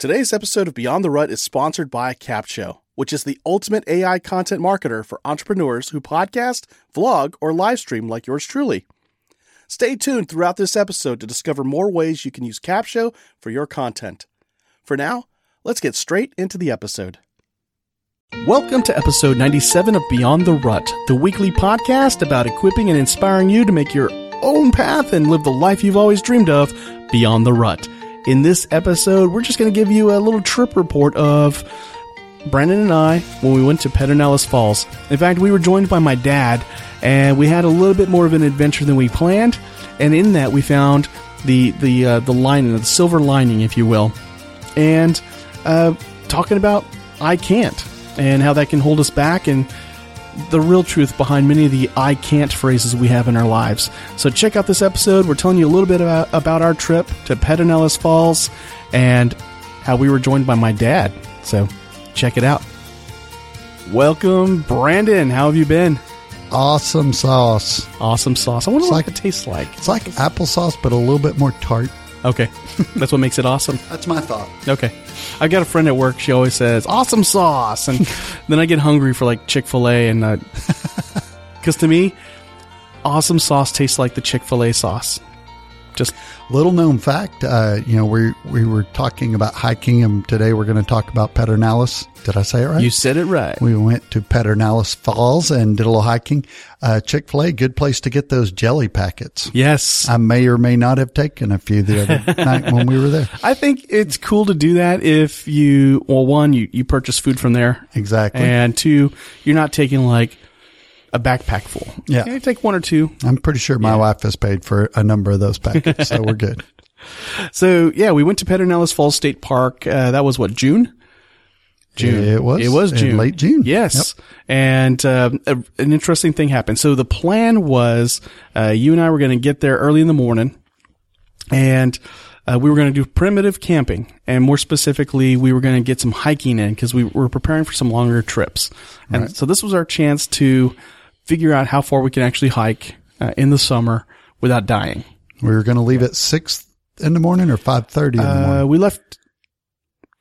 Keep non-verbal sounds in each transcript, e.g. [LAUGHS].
Today's episode of Beyond the Rut is sponsored by Capsho, which is the ultimate AI content marketer for entrepreneurs who podcast, vlog, or live stream like yours truly. Stay tuned throughout this episode to discover more ways you can use Capsho for your content. For now, let's get straight into the episode. Welcome to episode 97 of Beyond the Rut, the weekly podcast about equipping and inspiring you to make your own path and live the life you've always dreamed of beyond the rut. In this episode, we're just going to give you a little trip report of Brandon and I when we went to Pedernales Falls. In fact, we were joined by my dad, and we had a little bit more of an adventure than we planned. And in that, we found the the uh, the lining, the silver lining, if you will, and uh, talking about I can't and how that can hold us back and the real truth behind many of the I can't phrases we have in our lives. So check out this episode. We're telling you a little bit about, about our trip to Pedernales Falls and how we were joined by my dad. So check it out. Welcome, Brandon. How have you been? Awesome sauce. Awesome sauce. I wonder It's what like- it tastes like. It's like applesauce, but a little bit more tart. Okay. [LAUGHS] That's what makes it awesome. That's my thought. Okay. I got a friend at work. She always says, awesome sauce. And [LAUGHS] then I get hungry for like Chick fil A. And uh, [LAUGHS] because to me, awesome sauce tastes like the Chick fil A sauce. Just, Little known fact, uh, you know, we we were talking about hiking, and today we're going to talk about Pedernales. Did I say it right? you said it right. we went to Pedernales Falls and did a little hiking. Uh, Chick Fil A, good place to get those jelly packets. Yes. I may or may not have taken a few the other [LAUGHS] night when we were there. I think it's cool to do that if you, well, one, you, you purchase food from there. Exactly. And two, you're not taking like a backpack full. Yeah. You take one or two. I'm pretty sure my wife has paid for a number of those packets, so we're good. [LAUGHS] So yeah, we went to Pedernales Falls State Park. Uh, that was what, June? June. It was It was June. late June. Yes. And uh, a, an interesting thing happened. So the plan was uh, you and I were going to get there early in the morning, and uh, we were going to do primitive camping, and more specifically, we were going to get some hiking in because we were preparing for some longer trips. And so this was our chance to figure out how far we can actually hike uh, in the summer without dying. We were going to leave at six in the morning or five thirty in the morning. Uh, we left.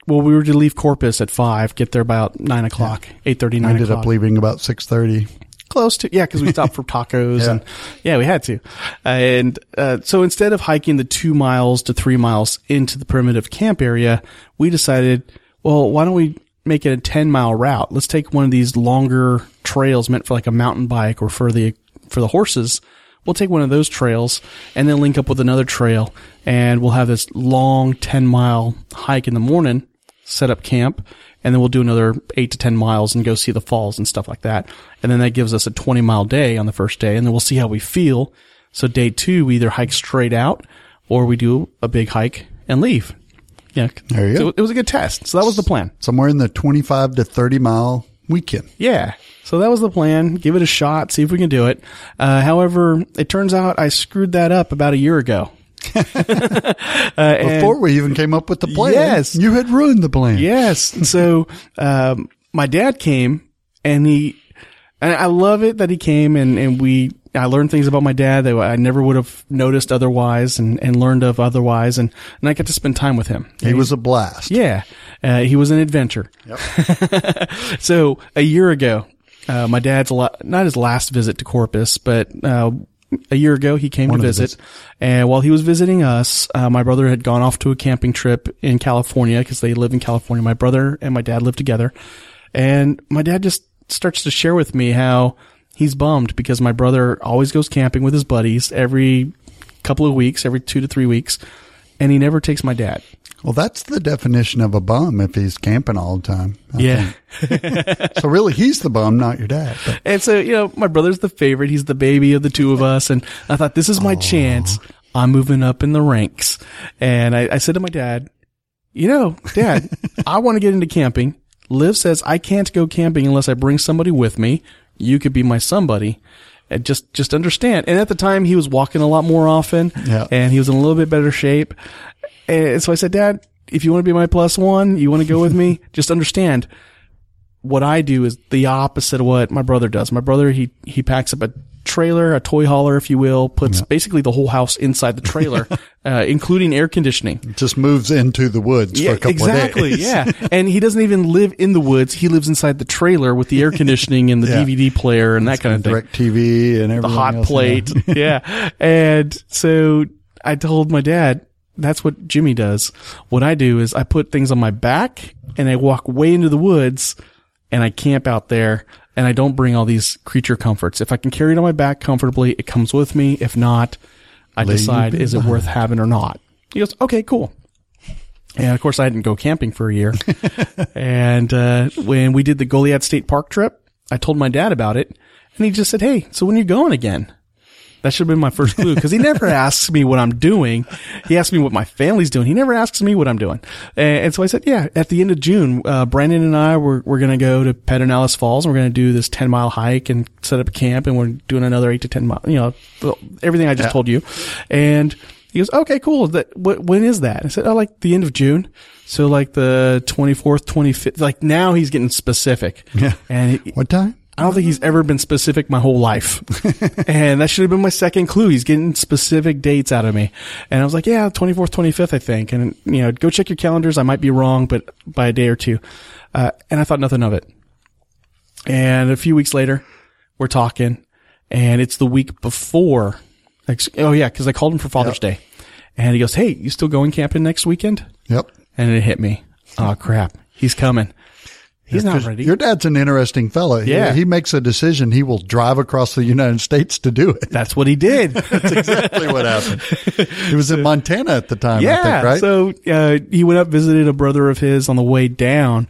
Well, we were to leave Corpus at five, get there about nine o'clock, eight thirty, I nine ended o'clock. up leaving about six thirty. Close to, yeah, because we stopped for [LAUGHS] tacos Yeah. and yeah, we had to. And uh, so instead of hiking the two miles to three miles into the primitive camp area, we decided, well, why don't we make it a ten mile route? Let's take one of these longer trails meant for like a mountain bike or for the for the horses. We'll take one of those trails and then link up with another trail, and we'll have this long ten mile hike in the morning set up camp, and then we'll do another eight to 10 miles and go see the falls and stuff like that. And then that gives us a 20 mile day on the first day, and then we'll see how we feel. So day two, we either hike straight out or we do a big hike and leave. Yeah. There you So go. it was a good test. So that was the plan. Somewhere in the twenty-five to thirty mile weekend. Yeah. So that was the plan. Give it a shot. See if we can do it. Uh, however, it turns out I screwed that up about a year ago. [LAUGHS] uh, Before we even came up with the plan, Yes. you had ruined the plan. Yes. And so, um, my dad came and he, and I love it that he came and, and we, I learned things about my dad that I never would have noticed otherwise and, and learned of otherwise. And, and I got to spend time with him. He was a blast. Yeah. Uh, he was an adventure. Yep. [LAUGHS] so a year ago, uh, my dad's la- not his last visit to Corpus, but, uh, a year ago he came One to visit and while he was visiting us, uh, my brother had gone off to a camping trip in California because they live in California. My brother and my dad live together and my dad just starts to share with me how he's bummed because my brother always goes camping with his buddies every couple of weeks, every two to three weeks, and he never takes my dad. Well, that's the definition of a bum if he's camping all the time. I Yeah. [LAUGHS] So really, he's the bum, not your dad. But And so, you know, my brother's the favorite. He's the baby of the two of us. And I thought, this is my chance. I'm moving up in the ranks. And I, I said to my dad, you know, dad, [LAUGHS] I want to get into camping. Liv says I can't go camping unless I bring somebody with me. You could be my somebody. And just, just understand. And at the time he was walking a lot more often Yeah. and he was in a little bit better shape. And so I said, dad, if you want to be my plus one, you want to go with me, [LAUGHS] just understand what I do is the opposite of what my brother does. My brother, he, he packs up a trailer, a toy hauler, if you will, puts basically the whole house inside the trailer, [LAUGHS] uh, including air conditioning. Just moves into the woods for a couple exactly, of days. yeah. [LAUGHS] And he doesn't even live in the woods. He lives inside the trailer with the air conditioning and the [LAUGHS] Yeah. DVD player and that kind of thing. Direct TV and everything. the hot plate. yeah. yeah. And so I told my dad, that's what Jimmy does. What I do is I put things on my back and I walk way into the woods and I camp out there and I don't bring all these creature comforts. If I can carry it on my back comfortably, it comes with me. If not, I Leave decide is it worth having or not. He goes, okay, cool. And of course, I didn't go camping for a year. [LAUGHS] and uh, when we did the Goliad State Park trip, I told my dad about it, and he just said, "Hey, so when are you going again?" That should have been my first clue because he never [LAUGHS] asks me what I'm doing. He asks me what my family's doing. He never asks me what I'm doing. And, and so I said, yeah, at the end of June, uh, Brandon and I, we're, we're going to go to Pedernales Falls and we're going to do this 10 mile hike and set up a camp and we're doing another eight to 10 mile, you know, everything I just Yeah. told you. And he goes, okay, cool. That, wh- when is that? I said, oh, like the end of June. So like the 24th, 25th, like now he's getting specific. Yeah. And he, What time? I don't think he's ever been specific my whole life. [LAUGHS] and that should have been my second clue. He's getting specific dates out of me. And I was like, yeah, 24th, 25th, I think. And, you know, go check your calendars. I might be wrong, but by a day or two. Uh, and I thought nothing of it. And a few weeks later, we're talking and it's the week before. Oh yeah, cause I called him for Father's Day and he goes, Hey, you still going camping next weekend? Yep. And it hit me. Oh crap. He's coming. He's not ready. Your dad's an interesting fella. Yeah. He, makes a decision. He will drive across the United States to do it. That's what he did. [LAUGHS] That's exactly what happened. He was in Montana at the time, Yeah. I think, right? So uh, he went up, visited a brother of his on the way down,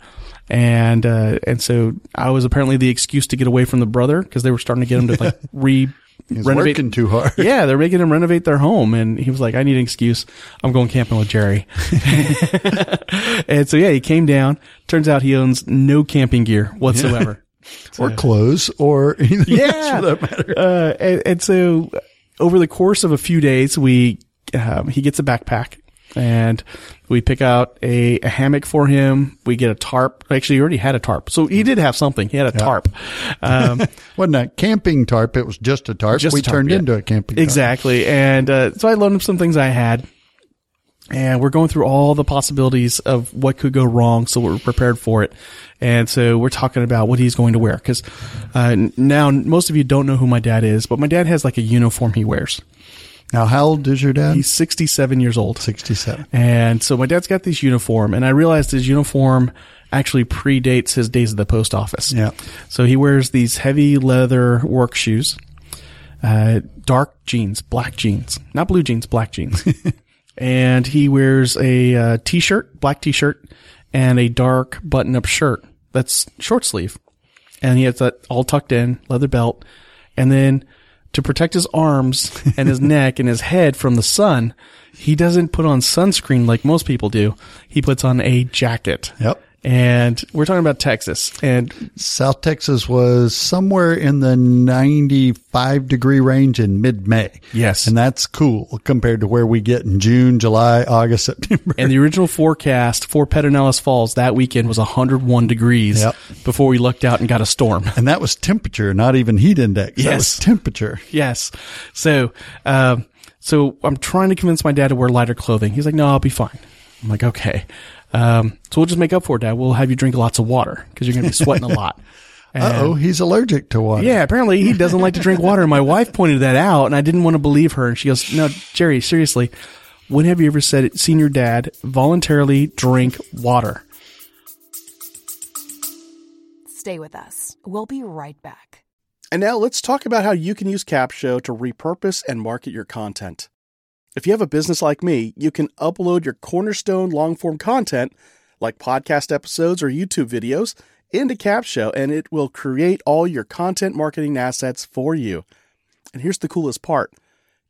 and uh, and so I was apparently the excuse to get away from the brother because they were starting to get him to like re [LAUGHS] He's renovate. working too hard. [LAUGHS] Yeah, they're making him renovate their home, and he was like, "I need an excuse. I'm going camping with Jerry." [LAUGHS] [LAUGHS] and so yeah, he came down. Turns out he owns no camping gear whatsoever. Or clothes or anything Yeah. for that matter. Uh, and, and so over the course of a few days, we, um, he gets a backpack and we pick out a, a hammock for him. We get a tarp. Actually, he already had a tarp. So he did have something. He had a tarp. Um, [LAUGHS] Wasn't a camping tarp. It was just a tarp. Just we a tarp, turned yeah. into a camping tarp. exactly. And, uh, so I loaned him some things I had. And we're going through all the possibilities of what could go wrong, so we're prepared for it. And so we're talking about what he's going to wear, because uh, now most of you don't know who my dad is, but my dad has like a uniform he wears. Now, how old is your dad? He's 67 years old. 67. And so my dad's got this uniform, and I realized his uniform actually predates his days at the post office. Yeah. So he wears these heavy leather work shoes, uh, dark jeans, black jeans, not blue jeans, black jeans. [LAUGHS] and he wears a uh, t-shirt, black t-shirt, and a dark button-up shirt that's short sleeve. And he has that all tucked in, leather belt. And then to protect his arms and his [LAUGHS] neck and his head from the sun, he doesn't put on sunscreen like most people do. He puts on a jacket. Yep. And we're talking about Texas. And South Texas was somewhere in the 95 degree range in mid May. Yes. And that's cool compared to where we get in June, July, August, [LAUGHS] September. And the original forecast for Pedernales Falls that weekend was 101 degrees Yep. before we looked out and got a storm. And that was temperature, not even heat index. That Yes. was temperature. yes. So, um, so I'm trying to convince my dad to wear lighter clothing. He's like, no, I'll be fine. I'm like, okay. Um, so we'll just make up for it, dad. We'll have you drink lots of water because you're going to be sweating a [LAUGHS] lot. Uh oh, he's allergic to water. Yeah, apparently he doesn't like to drink water. And my wife pointed that out, and I didn't want to believe her. And she goes, "No, Jerry, seriously, when have you ever said seen your dad voluntarily drink water?" Stay with us. We'll be right back. And now let's talk about how you can use Capsho to repurpose and market your content. If you have a business like me, you can upload your cornerstone long form content, like podcast episodes or YouTube videos, into Capsho and it will create all your content marketing assets for you. And here's the coolest part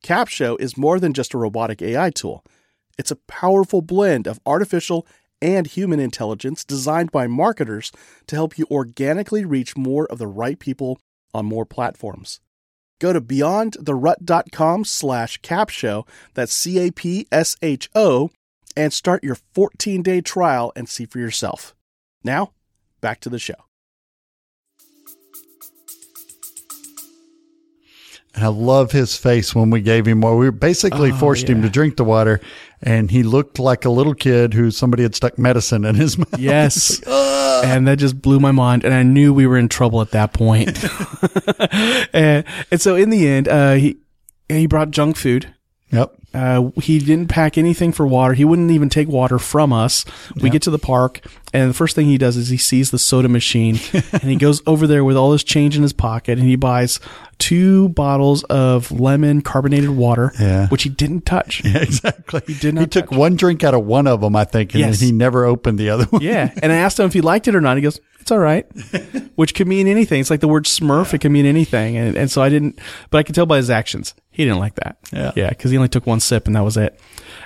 Capsho is more than just a robotic AI tool, it's a powerful blend of artificial and human intelligence designed by marketers to help you organically reach more of the right people on more platforms. Go to beyondtherut.com slash capsho, that's C-A-P-S-H-O, and start your 14-day trial and see for yourself. Now, back to the show. And I love his face when we gave him water. We basically oh, forced yeah. him to drink the water, and he looked like a little kid who somebody had stuck medicine in his [LAUGHS] mouth. Yes and that just blew my mind. And I knew we were in trouble at that point. [LAUGHS] [LAUGHS] and, and so in the end, uh, he, he brought junk food. Yep. Uh, he didn't pack anything for water. He wouldn't even take water from us. We get to the park, and the first thing he does is he sees the soda machine, [LAUGHS] and he goes over there with all his change in his pocket, and he buys two bottles of lemon carbonated water, Yeah. which he didn't touch. [LAUGHS] Yeah, exactly. He did not He took touch one drink out of one of them, I think, and Yes. he never opened the other one. Yeah. And I asked him if he liked it or not. He goes, it's all right, [LAUGHS] which could mean anything. It's like the word smurf. It can mean anything. And, and so I didn't, but I could tell by his actions. He didn't like that. Yeah. Yeah. Cause he only took one sip and that was it.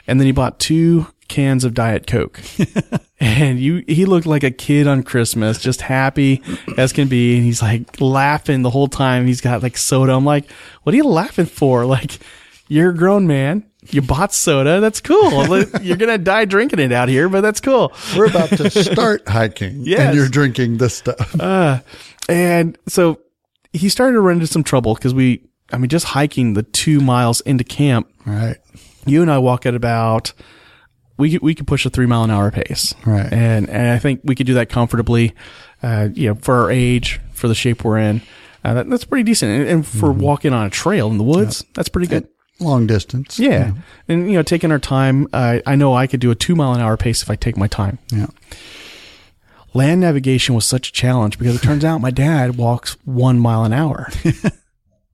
And then he bought two cans of Diet Coke. [LAUGHS] and you, he looked like a kid on Christmas, just happy as can be. And he's like laughing the whole time. He's got like soda. I'm like, what are you laughing for? [LAUGHS] Like, you're a grown man. You bought soda. That's cool. [LAUGHS] You're going to die drinking it out here, but that's cool. We're about to start hiking, Yes. and you're drinking this stuff. Uh, and so he started to run into some trouble because we, I mean, just hiking the two miles into camp, right. you and I walk at about, we could, we could push a three mile an hour pace. Right. And, and I think we could do that comfortably, uh, you know, for our age, for the shape we're in. Uh, that, that's pretty decent. And, and for walking on a trail in the woods, that's pretty good. Long distance. Yeah. And, you know, taking our time, uh, I know I could do a two mile an hour pace if I take my time. Yeah. land navigation was such a challenge because it turns out my dad walks one mile an hour. [LAUGHS]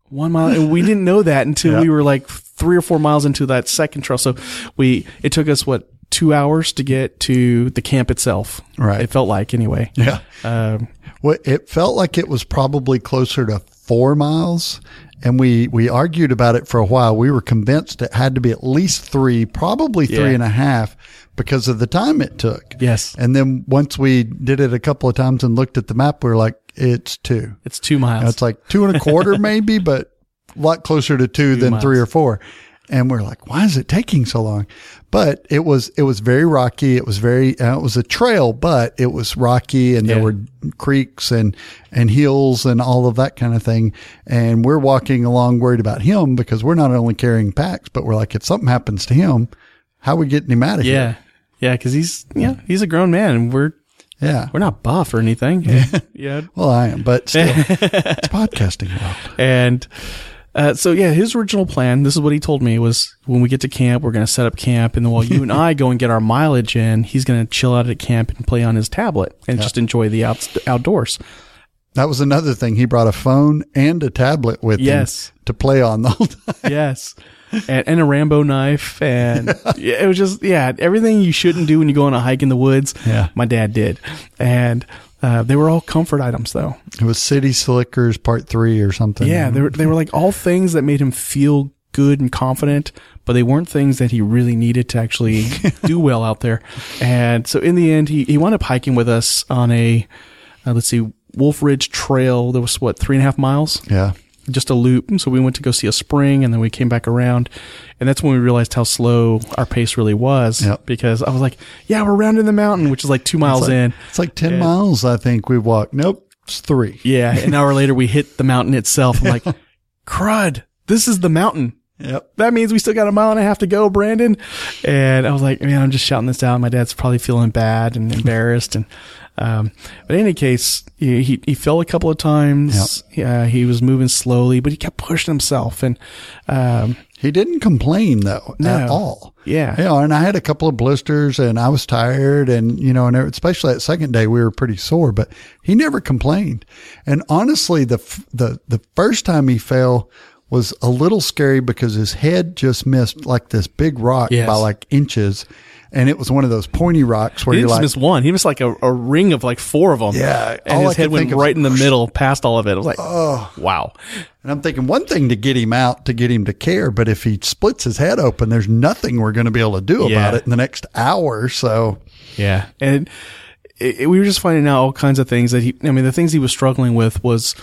one mile. And we didn't know that until Yeah. we were like three or four miles into that second trail. So we, it took us what, two hours to get to the camp itself. Right. It felt like anyway. Yeah. Um, Well, it felt like it was probably closer to four miles. And we, we argued about it for a while. We were convinced it had to be at least three, probably three Yeah. and a half because of the time it took. yes. And then once we did it a couple of times and looked at the map, we were like, it's two. It's two miles. It's like two and a quarter, [LAUGHS] maybe, but a lot closer to two, than miles. three or four. And we're like, why is it taking so long? But it was, it was very rocky. It was very, uh, it was a trail, but it was rocky and there were creeks and, and hills and all of that kind of thing. And we're walking along worried about him because we're not only carrying packs, but we're like, if something happens to him, how are we getting him out of yeah. here? Yeah. Cause he's, yeah, he's a grown man and we're, Yeah. we're not buff or anything. yeah. [LAUGHS] Well, I am, but still, [LAUGHS] it's podcasting world. And uh, so, yeah, his original plan, this is what he told me, was when we get to camp, we're going to set up camp. And then while you and I go and get our mileage in, he's going to chill out at camp and play on his tablet and just enjoy the outs outdoors. That was another thing. He brought a phone and a tablet with Yes. him to play on the whole time. yes. And, and a Rambo knife. And [LAUGHS] yeah, it was just, yeah, everything you shouldn't do when you go on a hike in the woods. Yeah. My dad did. And uh, they were all comfort items, though. It was City Slickers Part Three or something. Yeah, they were, they were like all things that made him feel good and confident, but they weren't things that he really needed to actually [LAUGHS] do well out there. And so in the end, he, he wound up hiking with us on a, uh, let's see, Wolf Ridge Trail. That was what, three and a half miles? yeah, Just a loop. So we went to go see a spring and then we came back around. And that's when we realized how slow our pace really was Yep. because I was like, yeah, we're rounding the mountain, which is like two miles it's like, in. It's like ten Yeah. miles. I think we walked. Nope, it's three. Yeah. An hour later, we hit the mountain itself. I'm like, [LAUGHS] crud, this is the mountain. Yep. that means we still got a mile and a half to go, Brandon. And I was like, man, I'm just shouting this out. My dad's probably feeling bad and embarrassed. And, um, but in any case, he, he, he fell a couple of times. Yeah, he was moving slowly, but he kept pushing himself. And, um, He didn't complain though No. at all. yeah, You know, and I had a couple of blisters and I was tired and, you know, and especially that second day we were pretty sore, but he never complained. And honestly, the, f- the, the first time he fell was a little scary because his head just missed like this big rock Yes. by like inches. And it was one of those pointy rocks where he you're like, just miss one. He missed like a, a ring of like four of them. Yeah, And all I his head went right in the middle past all of it. I was like, oh, wow. and I'm thinking one thing to get him out, to get him to care, but if he splits his head open, there's nothing we're going to be able to do about it in the next hour. So Yeah. And it, it- we were just finding out all kinds of things that he, I mean, the things he was struggling with was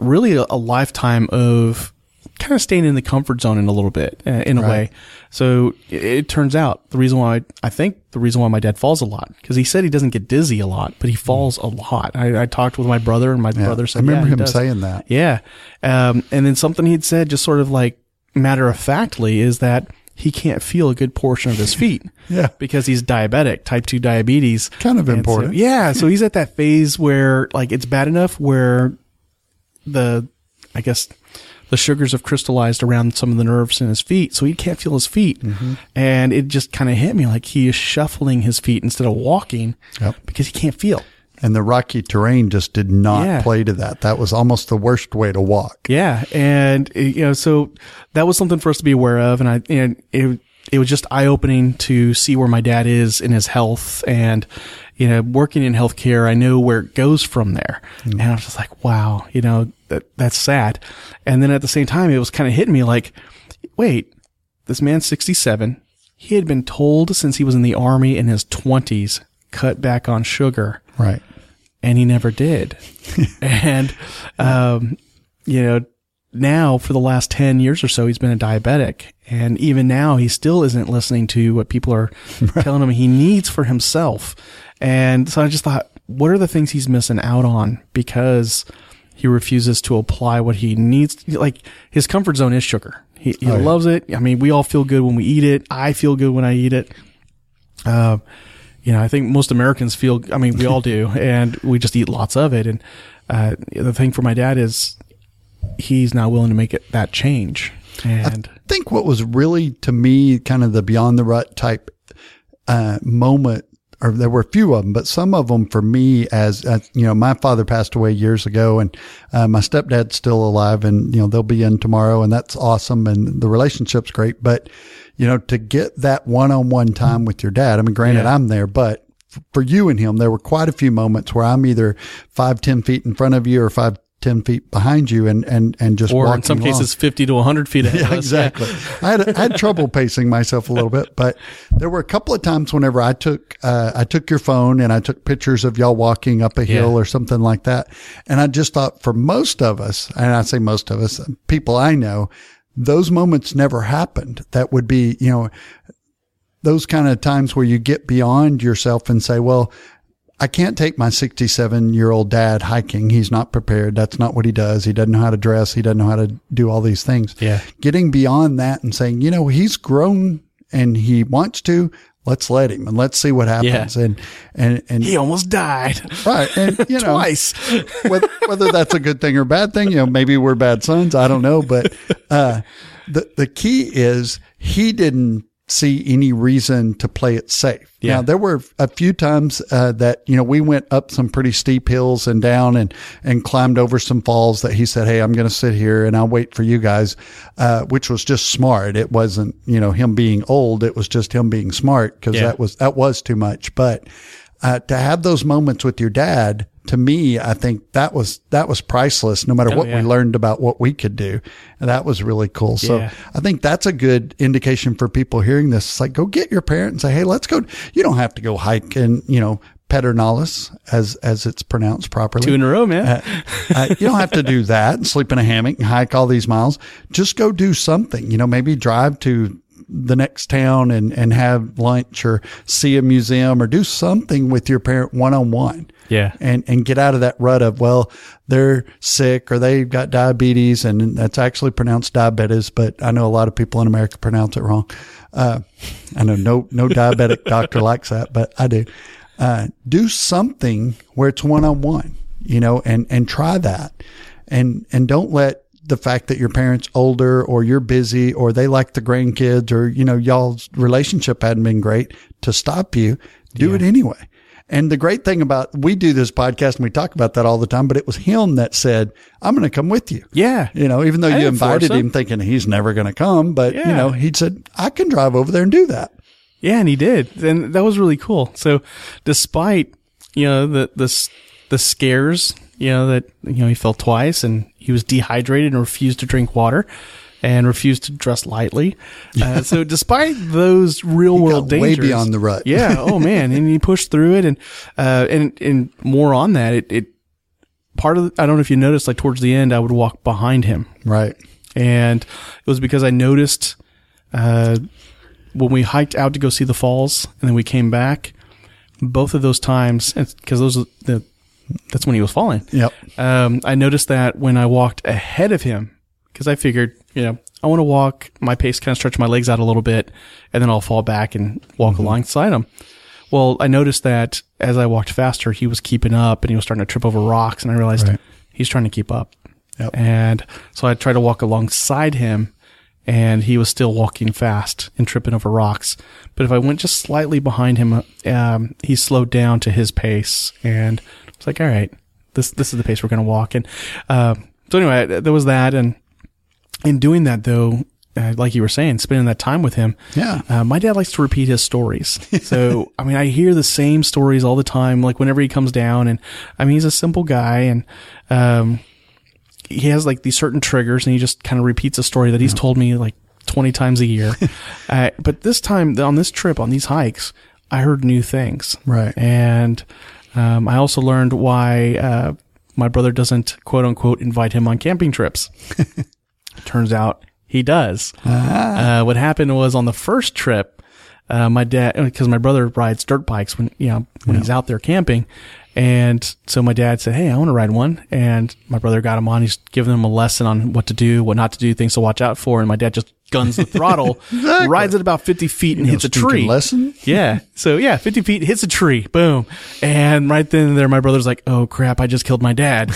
really a, a lifetime of kind of staying in the comfort zone in a little bit, uh, in a Right. way. So it, it turns out the reason why I think the reason why my dad falls a lot because he said he doesn't get dizzy a lot, but he falls a lot. I, I talked with my brother, and my Yeah. brother said, I remember yeah, him saying that. Yeah. Um, and then something he'd said just sort of like matter of factly is that he can't feel a good portion of his feet. [LAUGHS] Yeah. Because he's diabetic, type 2 diabetes. Kind of And so- important. yeah. So he's at that phase where like it's bad enough where the, I guess, the sugars have crystallized around some of the nerves in his feet. So he can't feel his feet. Mm-hmm. And it just kind of hit me like he is shuffling his feet instead of walking Yep. because he can't feel. And the rocky terrain just did not Yeah. play to that. That was almost the worst way to walk. Yeah, and you know, so that was something for us to be aware of, and I and it it was just eye opening to see where my dad is in his health, and you know, working in healthcare, I know where it goes from there, and I was just like, wow, you know, that that's sad, and then at the same time, it was kind of hitting me like, wait, this man's sixty seven, he had been told since he was in the army in his twenties, cut back on sugar Right. and he never did. [LAUGHS] and, um, you know, now for the last 10 years or so, he's been a diabetic. And even now, he still isn't listening to what people are [LAUGHS] telling him he needs for himself. And so I just thought, what are the things he's missing out on because he refuses to apply what he needs? Like his comfort zone is sugar. He, he Oh, yeah. loves it. I mean, we all feel good when we eat it. I feel good when I eat it. Uh, you know, I think most Americans feel, I mean, we all do, [LAUGHS] and we just eat lots of it. And, uh, the thing for my dad is he's not willing to make it that change. And I think what was really to me kind of the beyond the rut type uh, moment, or there were a few of them, but some of them for me, as, as you know, my father passed away years ago, and uh, my stepdad's still alive, and you know they'll be in tomorrow, and that's awesome, and the relationship's great. But you know, to get that one-on-one time with your dad, I mean, granted, Yeah. I'm there, but for you and him, there were quite a few moments where I'm either five, ten feet in front of you or five, ten feet behind you, and and and just or in some along. cases, 50 to 100 feet ahead [LAUGHS] Yeah, exactly. I had I had trouble pacing myself a little bit, but there were a couple of times whenever I took uh, I took your phone and I took pictures of y'all walking up a hill Yeah. or something like that, and I just thought for most of us, and I say most of us, people I know, those moments never happened. That would be you know those kind of times where you get beyond yourself and say, well. I can't take my 67 year old dad hiking. He's not prepared. That's not what he does. He doesn't know how to dress. He doesn't know how to do all these things. Yeah. Getting beyond that and saying, you know, he's grown and he wants to. Let's let him and let's see what happens. And, and, and He almost died right. And, [LAUGHS] you know, twice. [LAUGHS] whether, whether that's a good thing or bad thing, you know, maybe we're bad sons. I don't know. But, uh, the, the key is he didn't see any reason to play it safe. Yeah. Now, there were a few times, uh, that, you know, we went up some pretty steep hills and down and, and climbed over some falls that he said, Hey, I'm going to sit here and I'll wait for you guys, uh, which was just smart. It wasn't, you know, him being old. It was just him being smart because Yeah. that was, that was too much. But, uh, to have those moments with your dad, to me, I think that was, that was priceless no matter Oh, what yeah. we learned about what we could do. And that was really cool. So Yeah. I think that's a good indication for people hearing this. It's like, go get your parent and say, Hey, let's go. You don't have to go hike in, you know, Pedernales as, as it's pronounced properly. Two in a row, man. Uh, uh, you don't have to do that and sleep in a hammock and hike all these miles. Just go do something, you know, maybe drive to the next town and, and have lunch or see a museum or do something with your parent one on one. Yeah. And, and get out of that rut of, well, they're sick or they've got diabetes and that's actually pronounced diabetes, but I know a lot of people in America pronounce it wrong. Uh, I know no, no diabetic doctor likes that, but I do. Uh, do something where it's one on one, you know, and, and try that. And, and don't let the fact that your parents older or you're busy or they like the grandkids or, you know, y'all's relationship hadn't been great to stop you. Do it anyway. And the great thing about we do this podcast and we talk about that all the time, but it was him that said, I'm going to come with you. Yeah. You know, even though I you invited him. him thinking he's never going to come, but you know, he said, I can drive over there and do that. Yeah, and he did, and that was really cool. So, despite you know the the the scares, you know that you know he fell twice, and he was dehydrated and refused to drink water, and refused to dress lightly. Uh, [LAUGHS] so, despite those real world got way beyond the rut. yeah. [LAUGHS] Oh man, and he pushed through it, and uh, and and more on that. It, it part of the, I don't know if you noticed, like towards the end, I would walk behind him Right. and it was because I noticed uh, when we hiked out to go see the falls, and then we came back. Both of those times, because those are the that's when he was falling. Yep. Um, I noticed that when I walked ahead of him, because I figured, you know, I want to walk my pace, kind of stretch my legs out a little bit, and then I'll fall back and walk alongside him. Well, I noticed that as I walked faster, he was keeping up and he was starting to trip over rocks, and I realized Right. he's trying to keep up. Yep. And so I tried to walk alongside him, and he was still walking fast and tripping over rocks. But if I went just slightly behind him, um, he slowed down to his pace, and I was like, "All right, this this is the pace we're going to walk." And uh, so anyway, there was that, and in doing that though. Uh, like you were saying, spending that time with him. Yeah. Uh, my dad likes to repeat his stories. [LAUGHS] So, I mean, I hear the same stories all the time, like whenever he comes down. And I mean, he's a simple guy and, um, he has like these certain triggers and he just kind of repeats a story that he's told me like 20 times a year. [LAUGHS] uh, but this time on this trip, on these hikes, I heard new things. Right. And, um, I also learned why, uh, my brother doesn't quote unquote invite him on camping trips. [LAUGHS] Turns out he does. Uh, what happened was on the first trip, uh, my dad, because my brother rides dirt bikes when, you know, when he's out there camping. And so my dad said, Hey, I want to ride one. And my brother got him on. He's giving him a lesson on what to do, what not to do, things to watch out for. And my dad just guns the throttle, [LAUGHS] rides at about 50 feet and hits a tree. lesson? Yeah. So yeah, 50 feet hits a tree. Boom. And right then and there, my brother's like, Oh crap, I just killed my dad.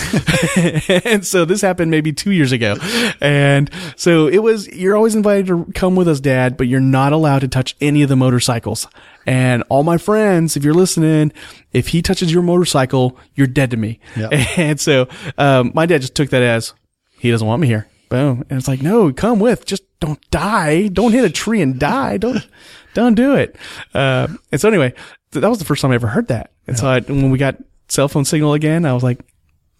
[LAUGHS] [LAUGHS] and so this happened maybe two years ago. And so it was, you're always invited to come with us, dad, but you're not allowed to touch any of the motorcycles. And all my friends, if you're listening, if he touches your motorcycle, you're dead to me. Yep. And so, um, my dad just took that as he doesn't want me here. And it's like, no, come with, just don't die. Don't hit a tree and die. Don't, [LAUGHS] don't do it. Uh, and so anyway, th- that was the first time I ever heard that. And so I, when we got cell phone signal again, I was like,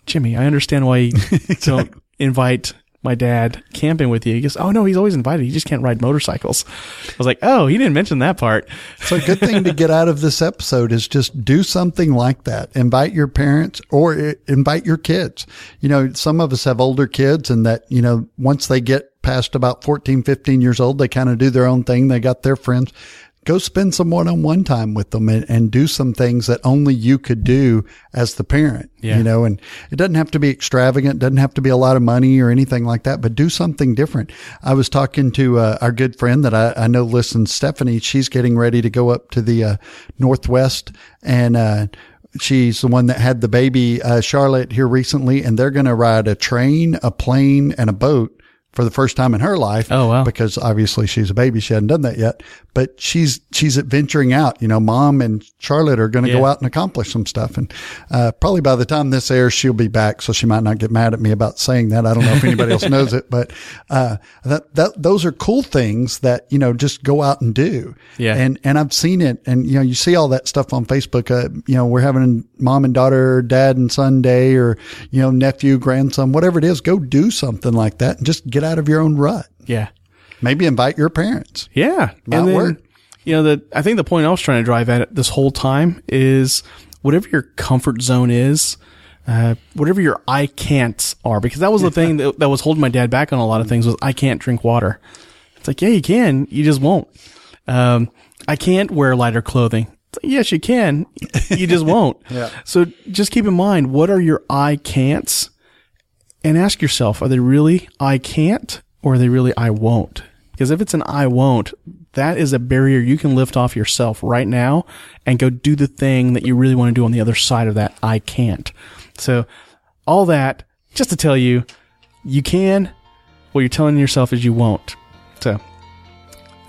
Jimmy, I understand why you [LAUGHS] don't invite my dad camping with you. He goes, Oh no, he's always invited. He just can't ride motorcycles. I was like, Oh, he didn't mention that part. So a good thing to get out of this episode is just do something like that. Invite your parents or invite your kids. You know, some of us have older kids and that, you know, once they get past about 14, 15 years old, they kind of do their own thing. They got their friends. Go spend some one-on-one time with them and, and do some things that only you could do as the parent. Yeah. You know, and it doesn't have to be extravagant, doesn't have to be a lot of money or anything like that, but do something different. I was talking to uh, our good friend that I, I know listens, Stephanie. She's getting ready to go up to the uh, Northwest and, uh, She's the one that had the baby, uh, Charlotte here recently, and they're going to ride a train, a plane, and a boat for the first time in her life. Oh, wow. Because obviously she's a baby. She hadn't done that yet, but she's, she's adventuring out. You know, mom and Charlotte are going to go out and accomplish some stuff. And, uh, probably by the time this airs, she'll be back. So she might not get mad at me about saying that. I don't know if anybody else knows it, but, uh, that, that, those are cool things that, you know, just go out and do. Yeah. And, and I've seen it and, you know, you see all that stuff on Facebook. Uh, you know, we're having mom and daughter, dad and son day or, you know, nephew, grandson, whatever it is, go do something like that and just get out of your own rut. Yeah. Maybe invite your parents. Yeah. Might and then, work. you know, the, I think the point I was trying to drive at this whole time is whatever your comfort zone is, uh, whatever your I can'ts are, because that was the thing that, that was holding my dad back on a lot of things was I can't drink water. It's like, yeah, you can, you just won't. Um, I can't wear lighter clothing. Like, yes, you can. You just won't. [LAUGHS] Yeah. So just keep in mind, what are your I can'ts? And ask yourself, are they really I can't or are they really I won't? Because if it's an I won't, that is a barrier you can lift off yourself right now and go do the thing that you really want to do on the other side of that I can't. So all that just to tell you, you can. What you're telling yourself is you won't. So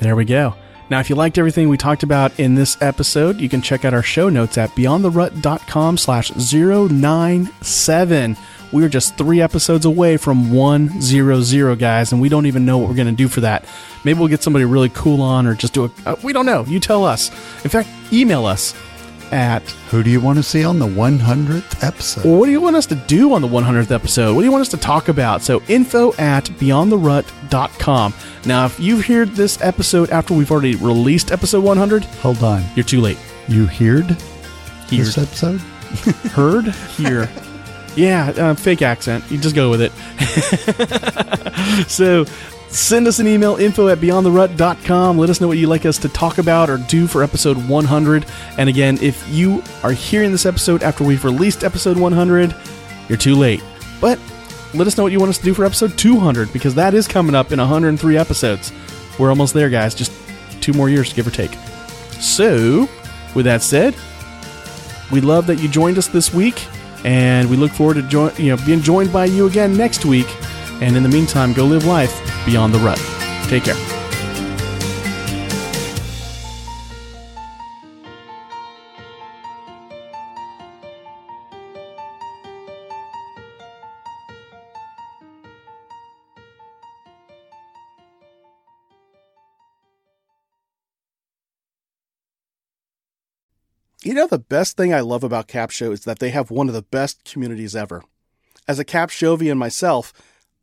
there we go. Now, if you liked everything we talked about in this episode, you can check out our show notes at beyondtherut.com slash 097. We are just three episodes away from 100, guys, and we don't even know what we're going to do for that. Maybe we'll get somebody really cool on or just do a, uh, we don't know. You tell us. In fact, email us at Who do you want to see on the 100th episode? what do you want us to do on the 100th episode? What do you want us to talk about? So, info at beyondtherut.com. Now, if you've heard this episode after we've already released episode 100, Hold on. you're too late. You heard Heard, this episode? [LAUGHS] heard, here. Yeah, uh, fake accent. You just go with it. [LAUGHS] so send us an email info at beyondtherut.com. Let us know what you'd like us to talk about or do for episode 100. And again, if you are hearing this episode after we've released episode 100, you're too late. But let us know what you want us to do for episode 200 because that is coming up in 103 episodes. We're almost there, guys. Just two more years, give or take. So, with that said, we love that you joined us this week, and we look forward to join, you know, being joined by you again next week. And in the meantime, go live life beyond the rut. Take care. You know, the best thing I love about Capsho is that they have one of the best communities ever. As a Cap CapShovian myself,